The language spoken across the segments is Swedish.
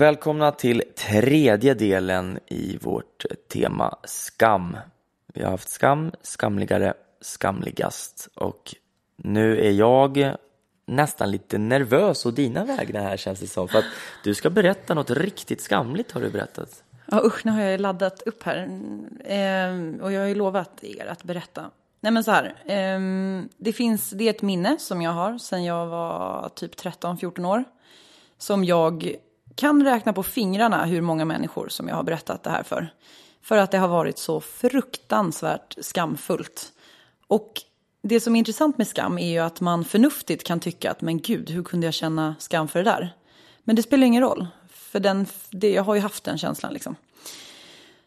Välkomna till tredje delen i vårt tema skam. Vi har haft skam, skamligare, skamligast och nu är jag nästan lite nervös och dina vägnar här känns det som. För att du ska berätta något riktigt skamligt har du berättat. Ja usch, nu har jag laddat upp här. Eh, och jag har ju lovat er att berätta. Nej men så här, eh, det finns, det är ett minne som jag har sedan jag var typ 13-14 år. Som jag kan räkna på fingrarna hur många människor som jag har berättat det här för. För att det har varit så fruktansvärt skamfullt. Och det som är intressant med skam är ju att man förnuftigt kan tycka att men gud, hur kunde jag känna skam för det där? Men det spelar ingen roll, för den, det, jag har ju haft den känslan liksom.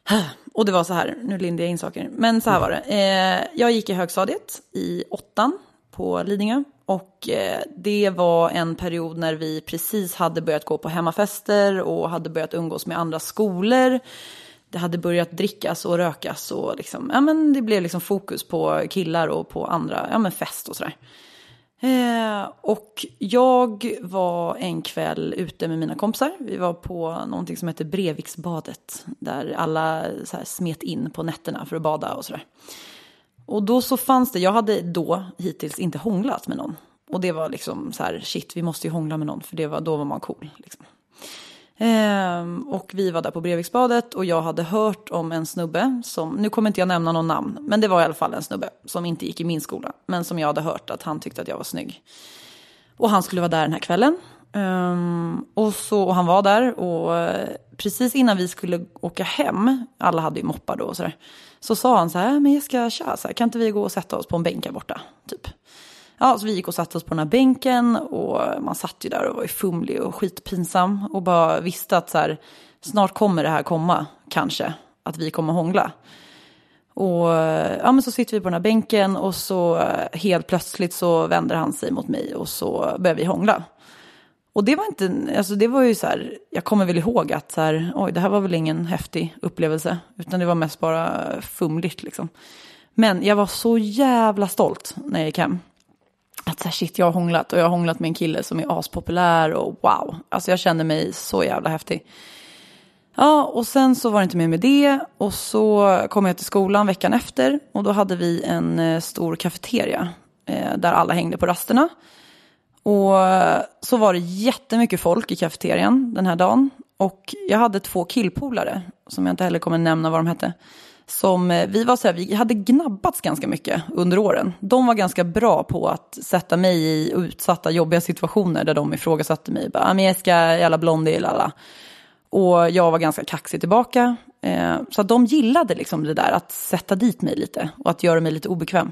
Och det var så här, nu lindar jag in saker. Men så här var det. Eh, jag gick i högstadiet i åttan på Lidingö. Och eh, det var en period när vi precis hade börjat gå på hemmafester och hade börjat umgås med andra skolor. Det hade börjat drickas och rökas och liksom, ja, men det blev liksom fokus på killar och på andra, ja men fest och sådär. Eh, och jag var en kväll ute med mina kompisar. Vi var på någonting som heter Breviksbadet. Där alla så här, smet in på nätterna för att bada och sådär. Och då så fanns det, jag hade då hittills inte hånglat med någon. Och det var liksom så här, shit, vi måste ju hångla med någon, för det var, då var man cool. Liksom. Ehm, och vi var där på Breviksbadet och jag hade hört om en snubbe som, nu kommer inte jag nämna någon namn, men det var i alla fall en snubbe som inte gick i min skola, men som jag hade hört att han tyckte att jag var snygg. Och han skulle vara där den här kvällen. Um, och, så, och han var där och eh, precis innan vi skulle åka hem, alla hade ju moppar då och sådär, så sa han så här, äh, men Jessica, tja, så här, kan inte vi gå och sätta oss på en bänk här borta? Typ. Ja, så vi gick och satte oss på den här bänken och man satt ju där och var ju fumlig och skitpinsam och bara visste att så här, snart kommer det här komma, kanske, att vi kommer hångla. Och eh, ja, men så sitter vi på den här bänken och så eh, helt plötsligt så vänder han sig mot mig och så börjar vi hångla. Och det var inte, alltså det var ju så här, jag kommer väl ihåg att så här, oj, det här var väl ingen häftig upplevelse, utan det var mest bara fumligt liksom. Men jag var så jävla stolt när jag gick hem. Att så här, shit, jag har hånglat och jag har hånglat med en kille som är aspopulär och wow, alltså jag kände mig så jävla häftig. Ja, och sen så var det inte mer med det och så kom jag till skolan veckan efter och då hade vi en eh, stor kafeteria eh, där alla hängde på rasterna. Och så var det jättemycket folk i kafeterian den här dagen. Och jag hade två killpolare, som jag inte heller kommer nämna vad de hette. Som eh, vi var så här, vi hade gnabbats ganska mycket under åren. De var ganska bra på att sätta mig i utsatta, jobbiga situationer där de ifrågasatte mig. Bara, ah, men jag ska jävla blondie, lala. Och jag var ganska kaxig tillbaka. Eh, så de gillade liksom det där att sätta dit mig lite och att göra mig lite obekväm.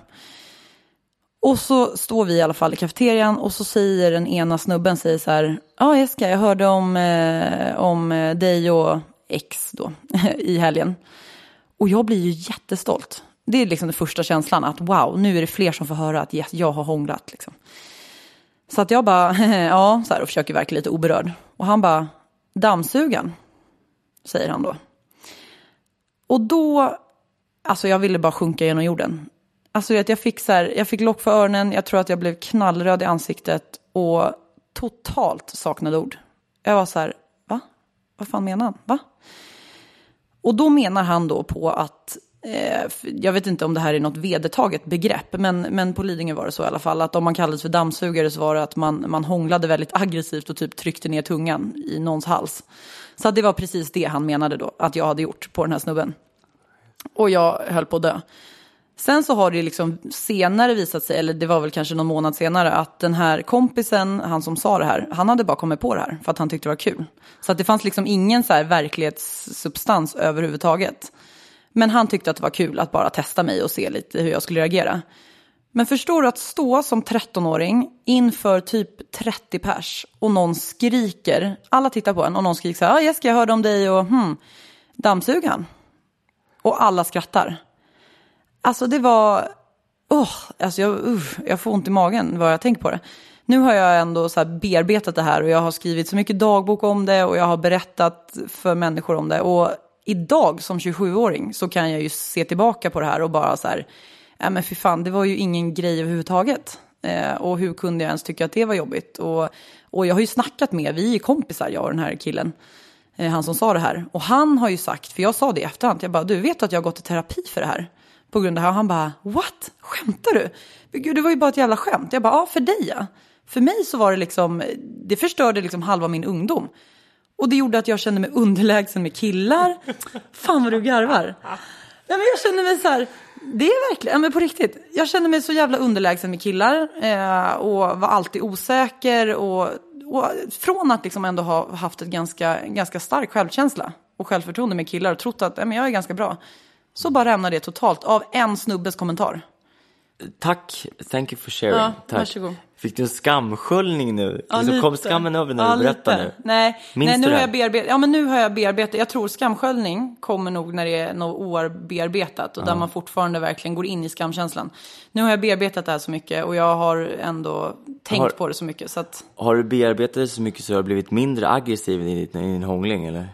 Och så står vi i alla fall i kafeterian och så säger den ena snubben säger så här, ja ah, Jessica, jag hörde om, eh, om eh, dig och X då i helgen. Och jag blir ju jättestolt. Det är liksom den första känslan att wow, nu är det fler som får höra att yes, jag har hånglat. Liksom. Så att jag bara, ja, så här, och försöker verka lite oberörd. Och han bara, dammsugan, säger han då. Och då, alltså jag ville bara sjunka genom jorden. Alltså jag fick så här, jag fick lock för öronen, jag tror att jag blev knallröd i ansiktet och totalt saknade ord. Jag var så här, va? Vad fan menar han? Va? Och då menar han då på att, eh, jag vet inte om det här är något vedertaget begrepp, men, men på Lidingö var det så i alla fall, att om man kallades för dammsugare så var det att man, man hånglade väldigt aggressivt och typ tryckte ner tungan i någons hals. Så det var precis det han menade då, att jag hade gjort på den här snubben. Och jag höll på att dö. Sen så har det liksom senare visat sig, eller det var väl kanske någon månad senare, att den här kompisen, han som sa det här, han hade bara kommit på det här för att han tyckte det var kul. Så att det fanns liksom ingen så här verklighetssubstans överhuvudtaget. Men han tyckte att det var kul att bara testa mig och se lite hur jag skulle reagera. Men förstår du att stå som 13-åring inför typ 30 pers och någon skriker, alla tittar på en och någon skriker så här, ah, Jessica jag hörde om dig och hmm, dammsugan. Och alla skrattar. Alltså det var, oh, alltså jag, uh, jag får ont i magen vad jag tänker på det. Nu har jag ändå så bearbetat det här och jag har skrivit så mycket dagbok om det och jag har berättat för människor om det. Och idag som 27-åring så kan jag ju se tillbaka på det här och bara så här, ja men fy fan, det var ju ingen grej överhuvudtaget. Eh, och hur kunde jag ens tycka att det var jobbigt? Och, och jag har ju snackat med, vi är kompisar, jag och den här killen, eh, han som sa det här. Och han har ju sagt, för jag sa det i efterhand, jag bara, du vet att jag har gått i terapi för det här? På grund av det här. Och han bara, what? Skämtar du? Men gud, det var ju bara ett jävla skämt. Jag bara, ja, för dig ja. För mig så var det liksom, det förstörde liksom halva min ungdom. Och det gjorde att jag kände mig underlägsen med killar. Fan vad du garvar. Ja, men jag kände mig så här, det är verkligen, ja, men på riktigt. Jag kände mig så jävla underlägsen med killar eh, och var alltid osäker. Och, och från att liksom ändå ha haft ett ganska, ganska stark självkänsla och självförtroende med killar och trott att ja, men jag är ganska bra. Så bara rämnar det totalt av en snubbes kommentar. Tack, thank you for sharing. Ja, Tack. varsågod. Fick du en skamsköljning nu? Ja, alltså, kom skammen över när Ja, du berättar lite. nu? Nej, Minns nej nu har jag bearbetat. Ja, men nu har jag bearbetat. Jag tror skamsköljning kommer nog när det är några år bearbetat och där man fortfarande verkligen går in i skamkänslan. Nu har jag bearbetat det här så mycket och jag har ändå tänkt Har- på det så mycket så att Har du bearbetat det så mycket så har du blivit mindre aggressiv i din, i din hångling eller?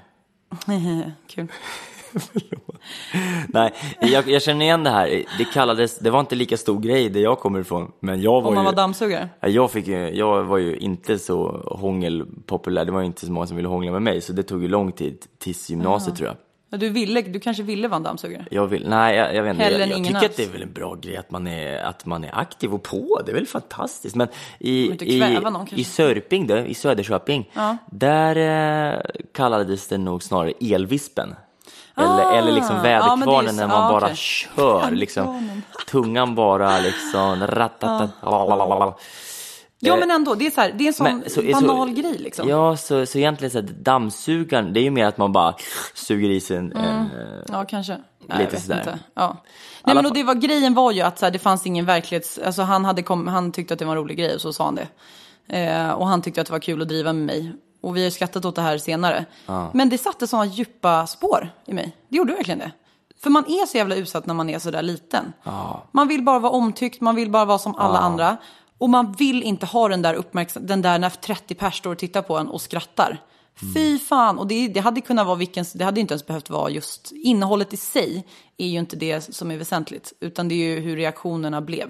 kul. Nej, jag, jag känner igen det här. Det kallades, det var inte lika stor grej där jag kommer ifrån. Men jag var Om man ju, var dammsugare. Ja, jag, fick jag var ju inte så hångelpopulär. Det var ju inte så många som ville hångla med mig. Så det tog ju lång tid tills gymnasiet tror jag. Ja, Du, ville, du kanske ville vara en dammsugare? Jag vill, nej, jag, jag vet inte. Hellre Jag, jag tycker alls. att det är väl en bra grej att man är, att man är aktiv och på. Det är väl fantastiskt. Men i, i, någon i Sörping, då, i Söderköping, där eh, kallades det nog snarare elvispen. Eller, Ah, eller liksom ja, väderkvarnen så- när man ja, bara okej. kör. Liksom, tungan bara liksom ratatat, Ja, men ändå. Det är, så här, det är en sån Men, så- banal så- grej liksom. Ja, så, så egentligen så här, dammsugaren, det är ju mer att man bara suger i sig en, Mm. en Ja, kanske. Nej, Lite jag vet sådär. Inte. Ja. Nej, men och det var, grejen var ju att så här, det fanns ingen verklighets... Alltså, han, hade kom, han tyckte att det var en rolig grej och så sa han det. Eh, och han tyckte att det var kul att driva med mig. Och vi har skrattat åt det här senare. Men det satte sådana djupa spår i mig. Det gjorde verkligen det. För man är så jävla utsatt när man är så där liten. Man vill bara vara omtyckt, man vill bara vara som alla andra. Och man vill inte ha den där uppmärksam, den där när 30 pers står och tittar på en och skrattar. Fy fan, och det, det hade kunnat vara vilken, det hade inte ens behövt vara just, innehållet i sig är ju inte det som är väsentligt, utan det är ju hur reaktionerna blev.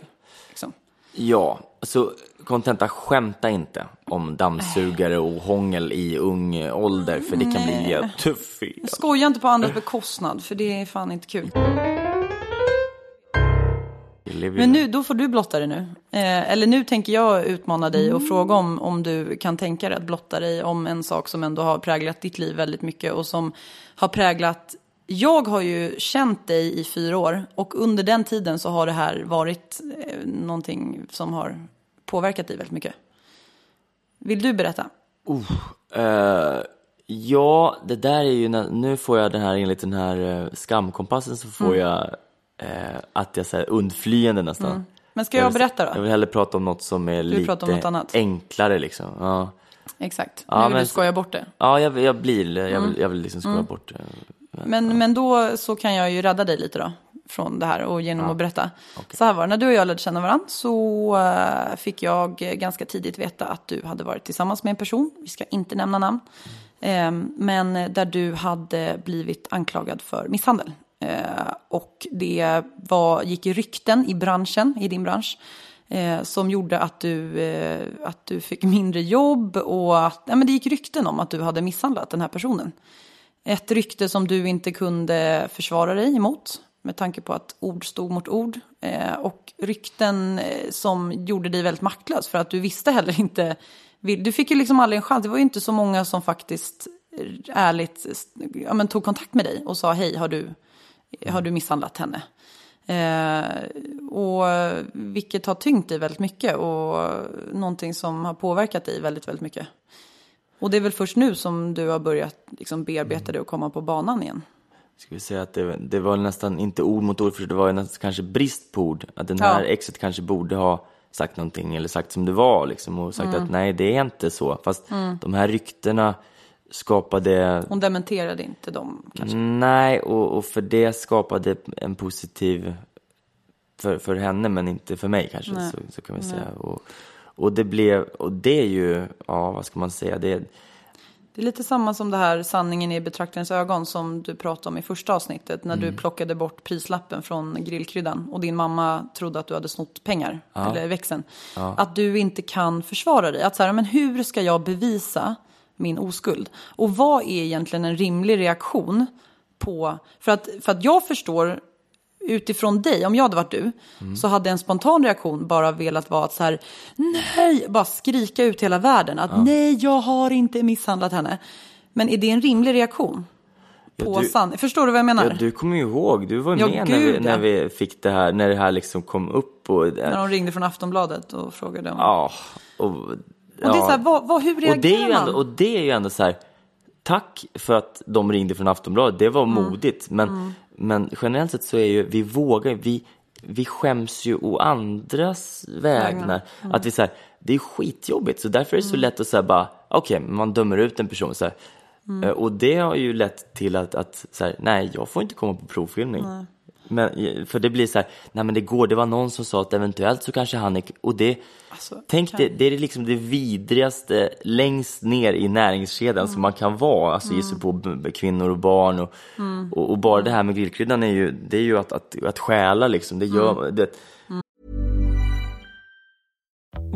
Liksom. Ja, så kontenta, skämta inte om dammsugare och hångel i ung ålder, för det kan bli jättefel. Skoja inte på andras bekostnad, för det är fan inte kul. Men nu, då får du blotta dig nu. Eh, eller nu tänker jag utmana dig och fråga om, om du kan tänka dig att blotta dig om en sak som ändå har präglat ditt liv väldigt mycket och som har präglat... Jag har ju känt dig i fyra år och under den tiden så har det här varit eh, någonting som har påverkat dig väldigt mycket. Vill du berätta? Eh, ja, det där är ju, när- nu får jag den här, enligt den här uh, skamkompassen så får Mm. jag eh, att jag säger undflyende nästan. Men ska jag, vill- berätta då? Jag vill hellre prata om något som är lite enklare liksom. Ja, Exakt. Ja, nu vill men du skoja bort det. ja jag, jag blir, jag Mm. vill, jag vill liksom skoja bort det. Men, men då så kan jag ju rädda dig lite då. från det här och genom att berätta. Så här var det, när du och jag lärde känna varandra så eh, fick jag ganska tidigt veta att du hade varit tillsammans med en person, vi ska inte nämna namn, eh, men där du hade blivit anklagad för misshandel. Eh, och det var, gick i rykten i branschen, i din bransch, eh, som gjorde att du, eh, att du fick mindre jobb och att ja, men det gick rykten om att du hade misshandlat den här personen. Ett rykte som du inte kunde försvara dig emot med tanke på att ord stod mot ord. Eh, och rykten eh, som gjorde dig väldigt maktlös för att du visste heller inte. Du fick ju liksom aldrig en chans. Det var ju inte så många som faktiskt eh, ärligt ja, men, tog kontakt med dig och sa hej, har du, eh, har du misshandlat henne? Eh, och vilket har tyngt dig väldigt mycket och någonting som har påverkat dig väldigt, väldigt mycket. Och det är väl först nu som du har börjat liksom bearbeta det och komma på banan igen? Ska vi säga att det, det var nästan inte ord mot ord, för det var nästan kanske brist på ord. Att den här ja. exet kanske borde ha sagt någonting eller sagt som det var liksom och sagt mm. att nej, det är inte så. Fast mm. de här ryktena skapade... Hon dementerade inte dem kanske? Nej, och, och för det skapade en positiv för, för henne, men inte för mig kanske, så, så, kan vi säga. Och, och det blev, och det är ju, ja vad ska man säga, det, det är lite samma som det här sanningen i betraktarens ögon som du pratade om i första avsnittet när mm. du plockade bort prislappen från grillkryddan och din mamma trodde att du hade snott pengar, ja. eller växeln. Ja. Att du inte kan försvara dig. Att så här, men hur ska jag bevisa min oskuld? Och vad är egentligen en rimlig reaktion på, för att, för att jag förstår utifrån dig, om jag hade varit du, mm. så hade en spontan reaktion bara velat vara att så här, nej, bara skrika ut hela världen att ja. nej, jag har inte misshandlat henne. Men är det en rimlig reaktion? På ja, du, san Förstår du vad jag menar? Ja, du kommer ju ihåg, du var ja, med gud, när, vi, när vi fick det här, när det här liksom kom upp. Och, när de ringde från Aftonbladet och frågade om... Ja, och, och det är så här, vad, vad, hur reagerar och det är ju man? Ändå, och det är ju ändå så här, tack för att de ringde från Aftonbladet, det var mm. modigt. Men, mm. men generellt sett så är ju, vi vågar, vi, vi skäms ju å andras vägnar. Mm. Att vi så här, det är skitjobbigt, så därför är det så lätt att säga bara, okej, okay, man dömer ut en person så här. Mm. Eh, och det har ju lett till att, att så här, nej, jag får inte komma på provfilmning. Men, för det blir så här, nej men det går, det var någon som sa att eventuellt så kanske han är, och det, alltså, tänk kan... det, det är liksom det vidrigaste längst ner i näringskedjan mm. som man kan vara, alltså mm. ge sig på kvinnor och barn och, mm. och, och, bara det här med grillkryddan är ju, det är ju att, att, att stjäla liksom, det gör, mm. det,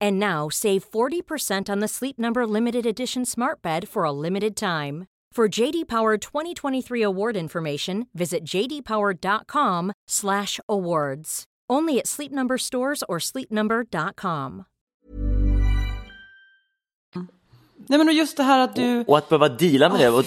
And now save 40% on the Sleep Number limited edition Smart Bed for a limited time. For JD Power 2023 award information, visit jdpower.com/awards. Only at Sleep Number stores or sleepnumber.com. Nej men just det här att du... Och att behöva deala med det. Och,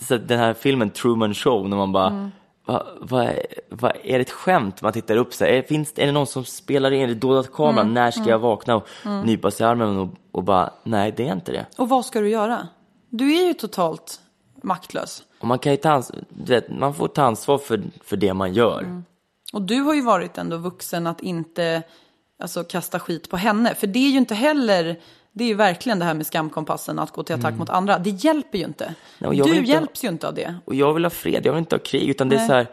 så den här filmen Truman Show, när man bara, Mm. Vad vad är, vad är det ett skämt? Man tittar upp så här, är, finns, är det någon som spelar in, är det dolda kameran? Mm. När ska jag vakna och nypa sig i armen och, och bara, nej det är inte det. Och vad ska du göra? Du är ju totalt maktlös. Och man kan ju ta ans- du vet, man får ta ansvar för, för det man gör. Mm. Och du har ju varit ändå vuxen att inte alltså, kasta skit på henne. För det är ju inte heller, det är ju verkligen det här med skamkompassen, att gå till attack mot andra. Det hjälper ju inte. Mm. Nej, du inte- hjälps ju inte av det. Och jag vill ha fred, jag vill inte ha krig, utan det är Nej. så här,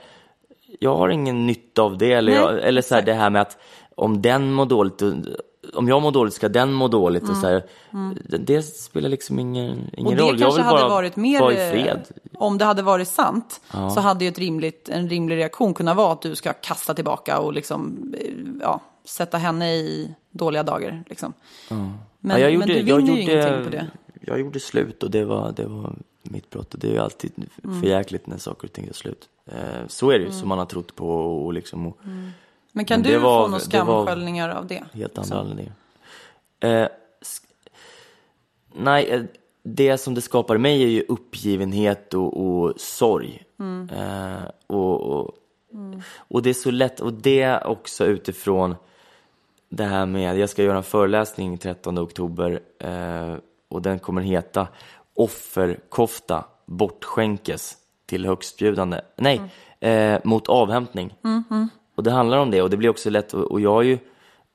jag har ingen nytta av det. Eller, Nej, jag, eller så här, det här med att om den mår dåligt, om jag mår dåligt ska den må dåligt. Och så här, det, det spelar liksom ingen, ingen Mm. Och det roll. Jag kanske hade bara varit mer... vara i fred. Om det hade varit sant så hade ju ett rimligt, en rimlig reaktion kunnat vara att du ska kasta tillbaka och liksom, eh, ja, sätta henne i dåliga dagar. Liksom. Men, Ja, jag gjorde, men du vinner ju gjorde, ingenting på det. Jag gjorde slut och det var, det var mitt brott. Och det är ju alltid Mm. för jäkligt när saker och ting är slut. Eh, så är det ju, som man har trott på och liksom och Men kan Men du var- få några skamsköljningar av det? helt andra anledningar. Eh, nej, eh, det som det skapar i mig är ju uppgivenhet och, och sorg. Eh, och, och, och det är så lätt, och det också utifrån det här med, jag ska göra en föreläsning 13 oktober eh, och den kommer heta Offerkofta bortskänkes till högstbjudande. Nej, eh, mot avhämtning. Och det handlar om det och det blir också lätt, och, och jag ju,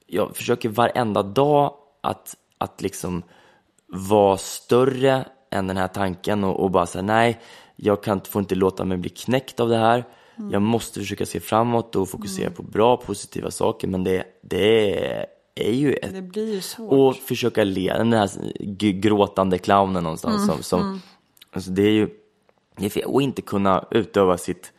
jag försöker varenda dag att, att liksom vara större än den här tanken och, och bara säga nej, jag kan, får inte låta mig bli knäckt av det här. Jag måste försöka se framåt och fokusera på bra, positiva saker, men det, det är ju ett Det blir ju svårt. och försöka le, den här gråtande clownen någonstans. Som, som, alltså det är ju. Och inte kunna utöva sitt,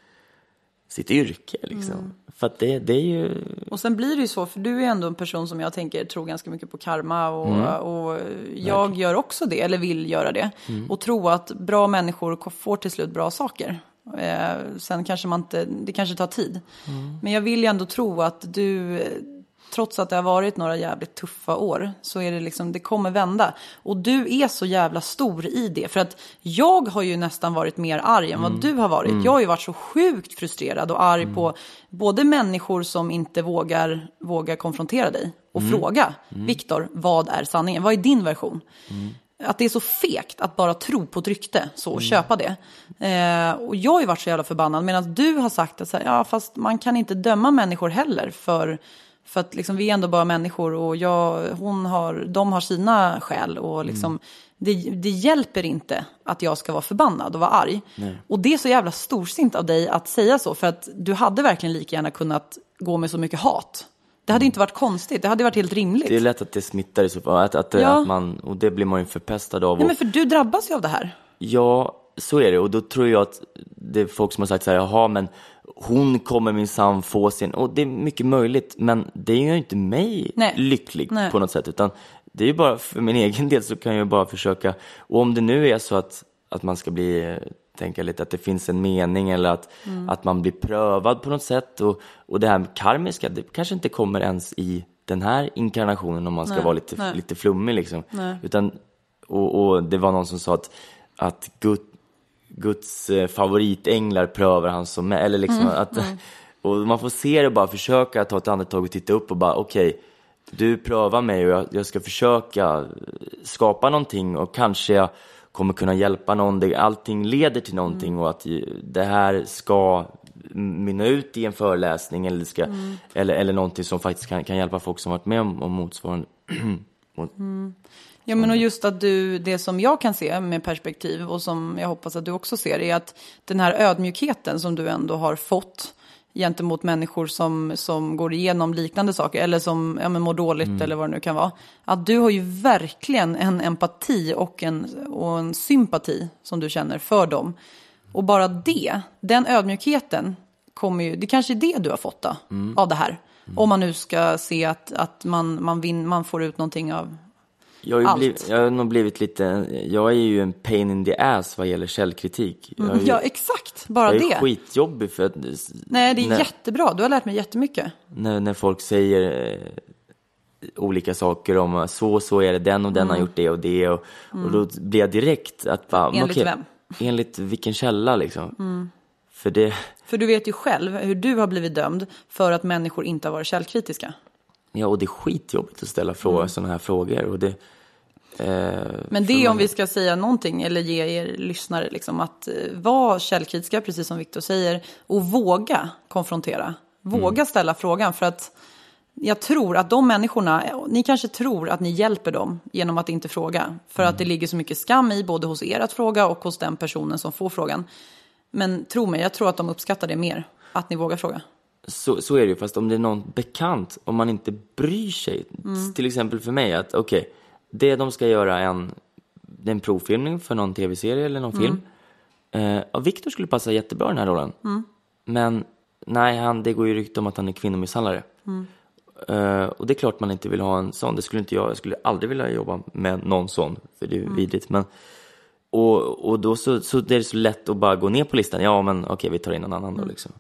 sitt yrke. Liksom. För att det, det är ju... Och sen blir det ju så, för du är ändå en person som jag tänker tror ganska mycket på karma och, Mm. och jag gör också det, eller vill göra det. Mm. Och tro att bra människor får till slut bra saker. Eh, sen kanske man inte, det kanske tar tid. Mm. Men jag vill ju ändå tro att du, trots att det har varit några jävligt tuffa år, så är det liksom, det kommer vända. Och du är så jävla stor i det. För att jag har ju nästan varit mer arg än vad Mm. du har varit. Jag har ju varit så sjukt frustrerad och arg på både människor som inte vågar, vågar konfrontera dig och Mm. fråga, Viktor, vad är sanningen? Vad är din version? Att det är så fegt att bara tro på ett rykte så och köpa det. Eh, och jag har ju varit så jävla förbannad medan du har sagt att så här, ja, fast man kan inte döma människor heller för, för att liksom, vi är ändå bara människor och jag, hon har, de har sina skäl och liksom, det, det hjälper inte att jag ska vara förbannad och vara arg. Och det är så jävla storsint av dig att säga så för att du hade verkligen lika gärna kunnat gå med så mycket hat. Det hade inte varit konstigt, det hade varit helt rimligt. Det är lätt att det smittar i så fall. Att, att, Ja. att man, och det blir man ju förpestad av. Nej, men för du drabbas ju av det här. Ja, så är det. Och då tror jag att det är folk som har sagt så här, jaha, men hon kommer minsann få sin... Och det är mycket möjligt, men det gör ju inte mig Nej. lycklig Nej. på något sätt. Utan det är ju bara för min egen del så kan jag bara försöka. Och om det nu är så att, att man ska bli, eh, tänka lite att det finns en mening eller att, Mm. att man blir prövad på något sätt. Och, och det här med karmiska, det kanske inte kommer ens i den här inkarnationen om man ska vara lite, nej. lite flummig liksom. Utan, och, och det var någon som sa att, att Gud, Guds eh, favoritänglar prövar han som eller liksom att, och man får se det och bara försöka ta ett andetag och titta upp och bara okej, du prövar mig och jag, jag ska försöka skapa någonting och kanske jag kommer kunna hjälpa någon, det, allting leder till någonting och att det här ska mynna ut i en föreläsning eller, ska, eller, eller någonting som faktiskt kan, kan hjälpa folk som varit med om, om motsvarande. mot, Ja, men och just att du, det som jag kan se med perspektiv och som jag hoppas att du också ser är att den här ödmjukheten som du ändå har fått gentemot människor som, som går igenom liknande saker eller som ja, men mår dåligt eller vad det nu kan vara. Att du har ju verkligen en empati och en, och en sympati som du känner för dem. Och bara det, den ödmjukheten kommer ju, det kanske är det du har fått då, av det här. Om man nu ska se att, att man, man, vin, man får ut någonting av, Jag har, ju allt. blivit, jag har nog blivit lite, jag är ju en pain in the ass vad gäller källkritik. Är, ju, Ja, exakt. Bara jag är det. skitjobbig för att Nej, det är när, jättebra. Du har lärt mig jättemycket. när, när folk säger eh, olika saker om att så och så är det, den och den har gjort det och det och, och då blir jag direkt att bara, Mm. Enligt okej, vem? Mm. Enligt vilken källa liksom. För det, För du vet ju själv hur du har blivit dömd för att människor inte har varit källkritiska. Ja och det är skitjobbigt att ställa frågor, Mm. sådana här frågor och det eh, Men det är om vi ska säga någonting eller ge er lyssnare liksom att eh, vara källkritiska, precis som Viktor säger, och våga konfrontera. Våga ställa frågan för att jag tror att de människorna, ni kanske tror att ni hjälper dem genom att inte fråga. För att det ligger så mycket skam i både hos er att fråga och hos den personen som får frågan. Men tro mig, jag tror att de uppskattar det mer, att ni vågar fråga. Så, så är det ju, fast om det är någon bekant, om man inte bryr sig. Mm. Till exempel för mig, att okej, det de ska göra är en, en provfilmning för någon tv-serie eller någon film. Eh, Viktor skulle passa jättebra i den här rollen. Men nej, han, det går ju rykte om att han är kvinnomisshandlare. Eh, och det är klart man inte vill ha en sån, det skulle inte jag, jag skulle aldrig vilja jobba med någon sån, för det är ju vidrigt. Men, och, och då så, så det är det så lätt att bara gå ner på listan, ja men okej vi tar in någon annan då liksom.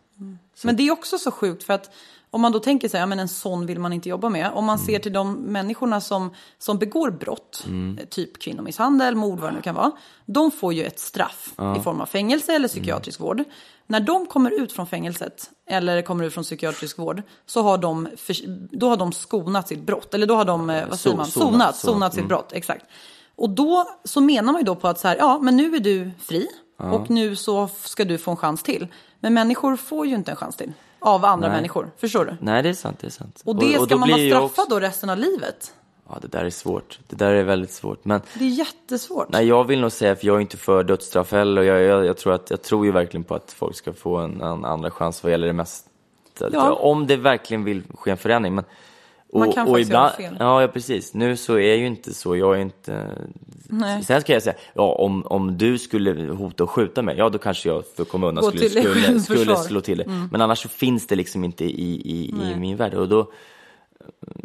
Men det är också så sjukt för att om man då tänker sig, ja men en sån vill man inte jobba med. Om man ser till de människorna som, som begår brott, eh, typ kvinnomisshandel, mord, vad det nu kan vara. De får ju ett straff i form av fängelse eller psykiatrisk vård. När de kommer ut från fängelset eller kommer ut från psykiatrisk vård så har de, då har de skonat sitt brott. Eller då har de, eh, vad säger So- man, sonat, sonat, sonat, sitt brott. Exakt. Och då så menar man ju då på att så här, ja men nu är du fri och nu så ska du få en chans till. Men människor får ju inte en chans till av andra Nej. människor, förstår du? Nej, det är sant, det är sant. Och det ska då man blir vara straffad också- då resten av livet. Ja, det där är svårt. Det där är väldigt svårt. Men Det är jättesvårt. nej, jag vill nog säga, för jag är inte för dödsstraff heller. Och jag, jag, jag, tror att, jag tror ju verkligen på att folk ska få en, en andra chans vad gäller det mesta. Ja. Om det verkligen vill ske en förändring. Men, och, Man kan och faktiskt ibland, göra fel. Ja, ja, precis. Nu så är ju inte så. Jag är inte... Nej. Sen ska jag säga, ja, om, om du skulle hota och skjuta mig, ja då kanske jag för att komma undan Gå skulle, skulle, skulle slå till det. Men annars så finns det liksom inte i, i, i min värld. Och då,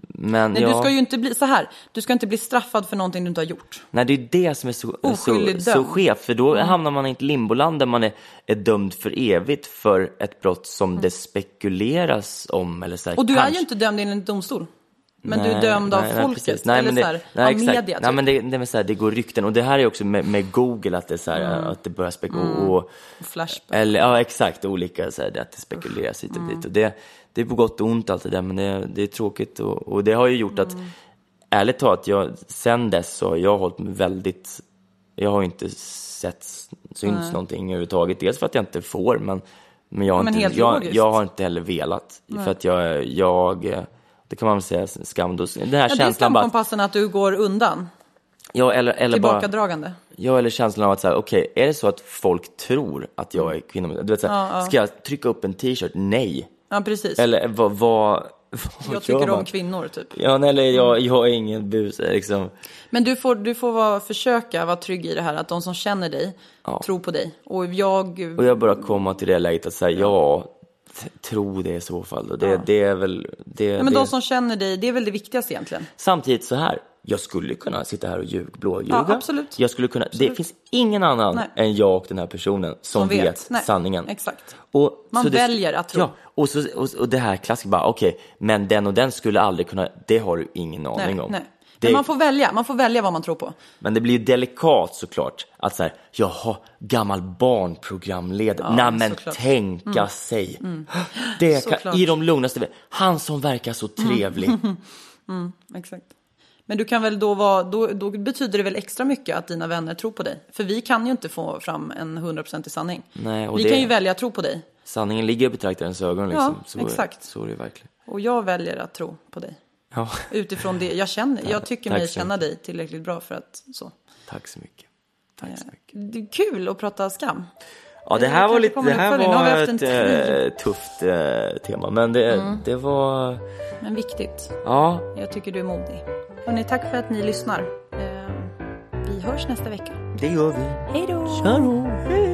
men Nej, ja, du ska ju inte bli så här. Du ska inte bli straffad för någonting du inte har gjort. Nej, det är det som är så, så, så skevt. För då hamnar man i ett limboland där man är, är dömd för evigt för ett brott som det spekuleras om. Eller så här, Mm. Och du är kanske- ju inte dömd enligt domstol. Men du är Nej, dömd av nej, nej, folket. Nej, eller men det, så här, nej, av media. Nej, Typ. men det, det, är så här, det går rykten. Och det här är också med, med Google, att det, är så här, Mm. att det börjar spekuleras. Och, Flashback. eller, ja, exakt. Olika, så här, det, att det spekuleras hit och Mm. dit. Och det, det är på gott och ont allt det där, men det, det är tråkigt. Och, och det har ju gjort att, Mm. ärligt talat, jag, sen dess så har jag hållit mig väldigt... Jag har inte sett, syns någonting överhuvudtaget. Dels för att jag inte får, men, men, jag, har Men inte, jag, jag har inte heller velat. För att jag, jag, det kan man väl säga, skam. Då, den här Ja, det är känslan bara, skamkompassen att du går undan. ja, eller, eller bara, Tillbakadragande. ja, eller känslan av att säga, okej, är det så att folk tror att jag är kvinna? Du vet, så här, Ska jag trycka upp en t-shirt? Nej. Ja, precis. Eller vad, vad, vad jag tycker om kvinnor, typ. Ja, eller jag, jag är ingen bus, liksom. Men du får, du får vara, försöka vara trygg i det här, att de som känner dig tror på dig. Och jag... Och jag bara komma till det läget att säga ja, tro det i så fall. Det, det är väl... Det, Ja, men det. de som känner dig, det är väl det viktigaste egentligen. Samtidigt så här, jag skulle kunna sitta här och ljug, blåljuga. Ja, absolut. Jag skulle kunna, det finns ingen annan Nej. än jag och den här personen som, Som vet. vet, Nej, sanningen. exakt. Och, Man så det- väljer att tro. Ja, och, så, och, och det här klassiska bara, okej, men den och den skulle aldrig kunna, det har du ingen aning Nej, om. nej. Det, man får välja, man får välja vad man tror på. men det blir ju delikat såklart att så här, jaha, gammal barnprogramledare, Ja, nej men såklart. tänka sig. Det kan. I de lugnaste, han som verkar så trevlig. Exakt. Men du kan väl då vara, då, då betyder det väl extra mycket att dina vänner tror på dig. För vi kan ju inte få fram en 100% i sanning. Nej, vi det- kan ju välja att tro på dig. Sanningen ligger i betraktarens ögon liksom. Ja, så, är- exakt. Så är det verkligen. Och jag väljer att tro på dig. Ja, Utifrån det jag känner. Jag tycker mig känna dig tillräckligt bra för att så. tack så mycket. Tack så mycket. Det är kul att prata skam. Ja, det Eh, här var lite, det här var ett eh, tufft eh, tema, men det, Mm. det var, Men viktigt. ja, Jag tycker du är modig. Hörrni, tack för att ni lyssnar. Eh, Vi hörs nästa vecka. det gör vi. Hej då! Tja då, hej.